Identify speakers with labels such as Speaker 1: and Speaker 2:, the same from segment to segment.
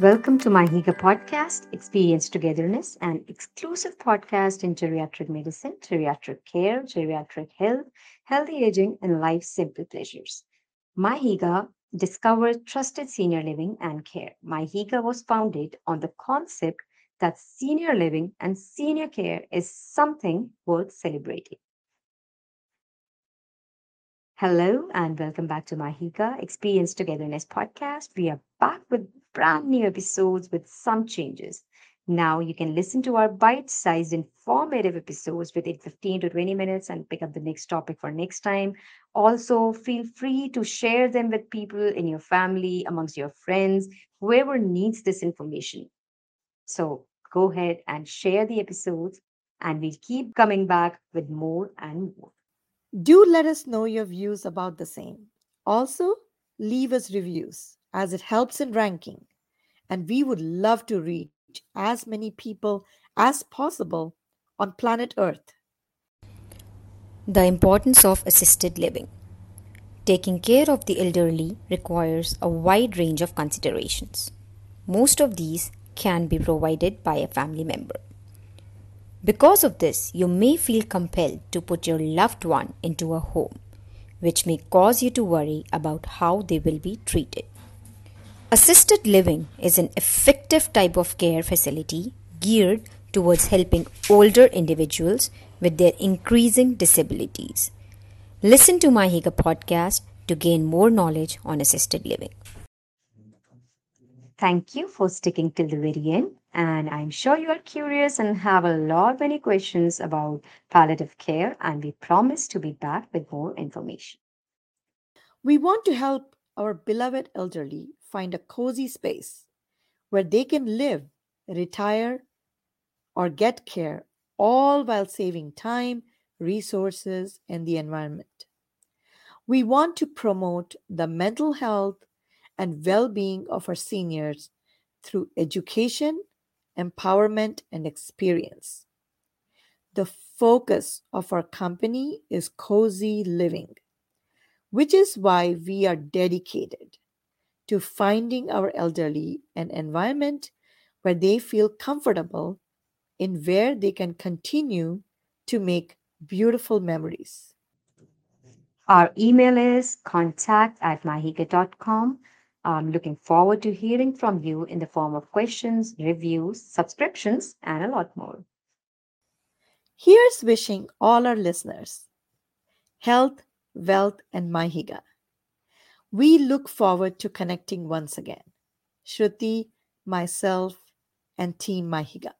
Speaker 1: Welcome to miHygge podcast, Experience Togetherness, an exclusive podcast in geriatric medicine, geriatric care, geriatric health, healthy aging, and life's simple pleasures. miHygge discovered trusted senior living and care. miHygge was founded on the concept that senior living and senior care is something worth celebrating. Hello and welcome back to miHygge Experience Togetherness podcast. We are back with brand new episodes with some changes. Now you can listen to our bite-sized informative episodes within 15 to 20 minutes and pick up the next topic for next time. Also, feel free to share them with people in your family, amongst your friends, whoever needs this information. So go ahead and share the episodes and we'll keep coming back with more and more.
Speaker 2: Do let us know your views about the same. Also, leave us reviews as it helps in ranking, and we would love to reach as many people as possible on planet Earth.
Speaker 3: The importance of assisted living. Taking care of the elderly requires a wide range of considerations. Most of these can be provided by a family member. Because of this, you may feel compelled to put your loved one into a home, which may cause you to worry about how they will be treated. Assisted living is an effective type of care facility geared towards helping older individuals with their increasing disabilities. Listen to miHygge podcast to gain more knowledge on assisted living.
Speaker 1: Thank you for sticking till the very end. And I'm sure you are curious and have a lot many questions about palliative care, and we promise to be back with more information.
Speaker 2: We want to help our beloved elderly find a cozy space where they can live, retire, or get care, all while saving time, resources, and the environment. We want to promote the mental health and well being of our seniors through education, empowerment, and experience. The focus of our company is cozy living, which is why we are dedicated to finding our elderly an environment where they feel comfortable in where they can continue to make beautiful memories.
Speaker 1: Our email is contact at mihygge.com I'm looking forward to hearing from you in the form of questions, reviews, subscriptions, and a lot more.
Speaker 2: Here's wishing all our listeners health, wealth, and miHygge. We look forward to connecting once again. Shruti, myself, and Team miHygge.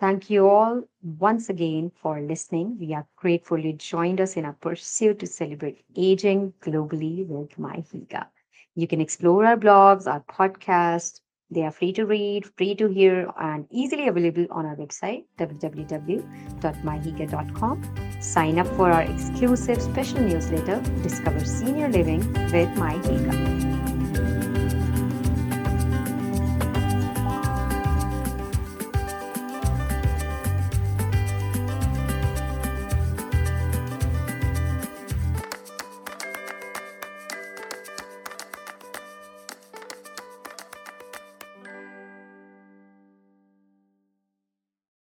Speaker 1: Thank you all once again for listening. We are grateful you joined us in our pursuit to celebrate aging globally with miHygge. You can explore our blogs, our podcast. They are free to read, free to hear, and easily available on our website, www.mihygge.com. Sign up for our exclusive special newsletter, Discover Senior Living with miHygge.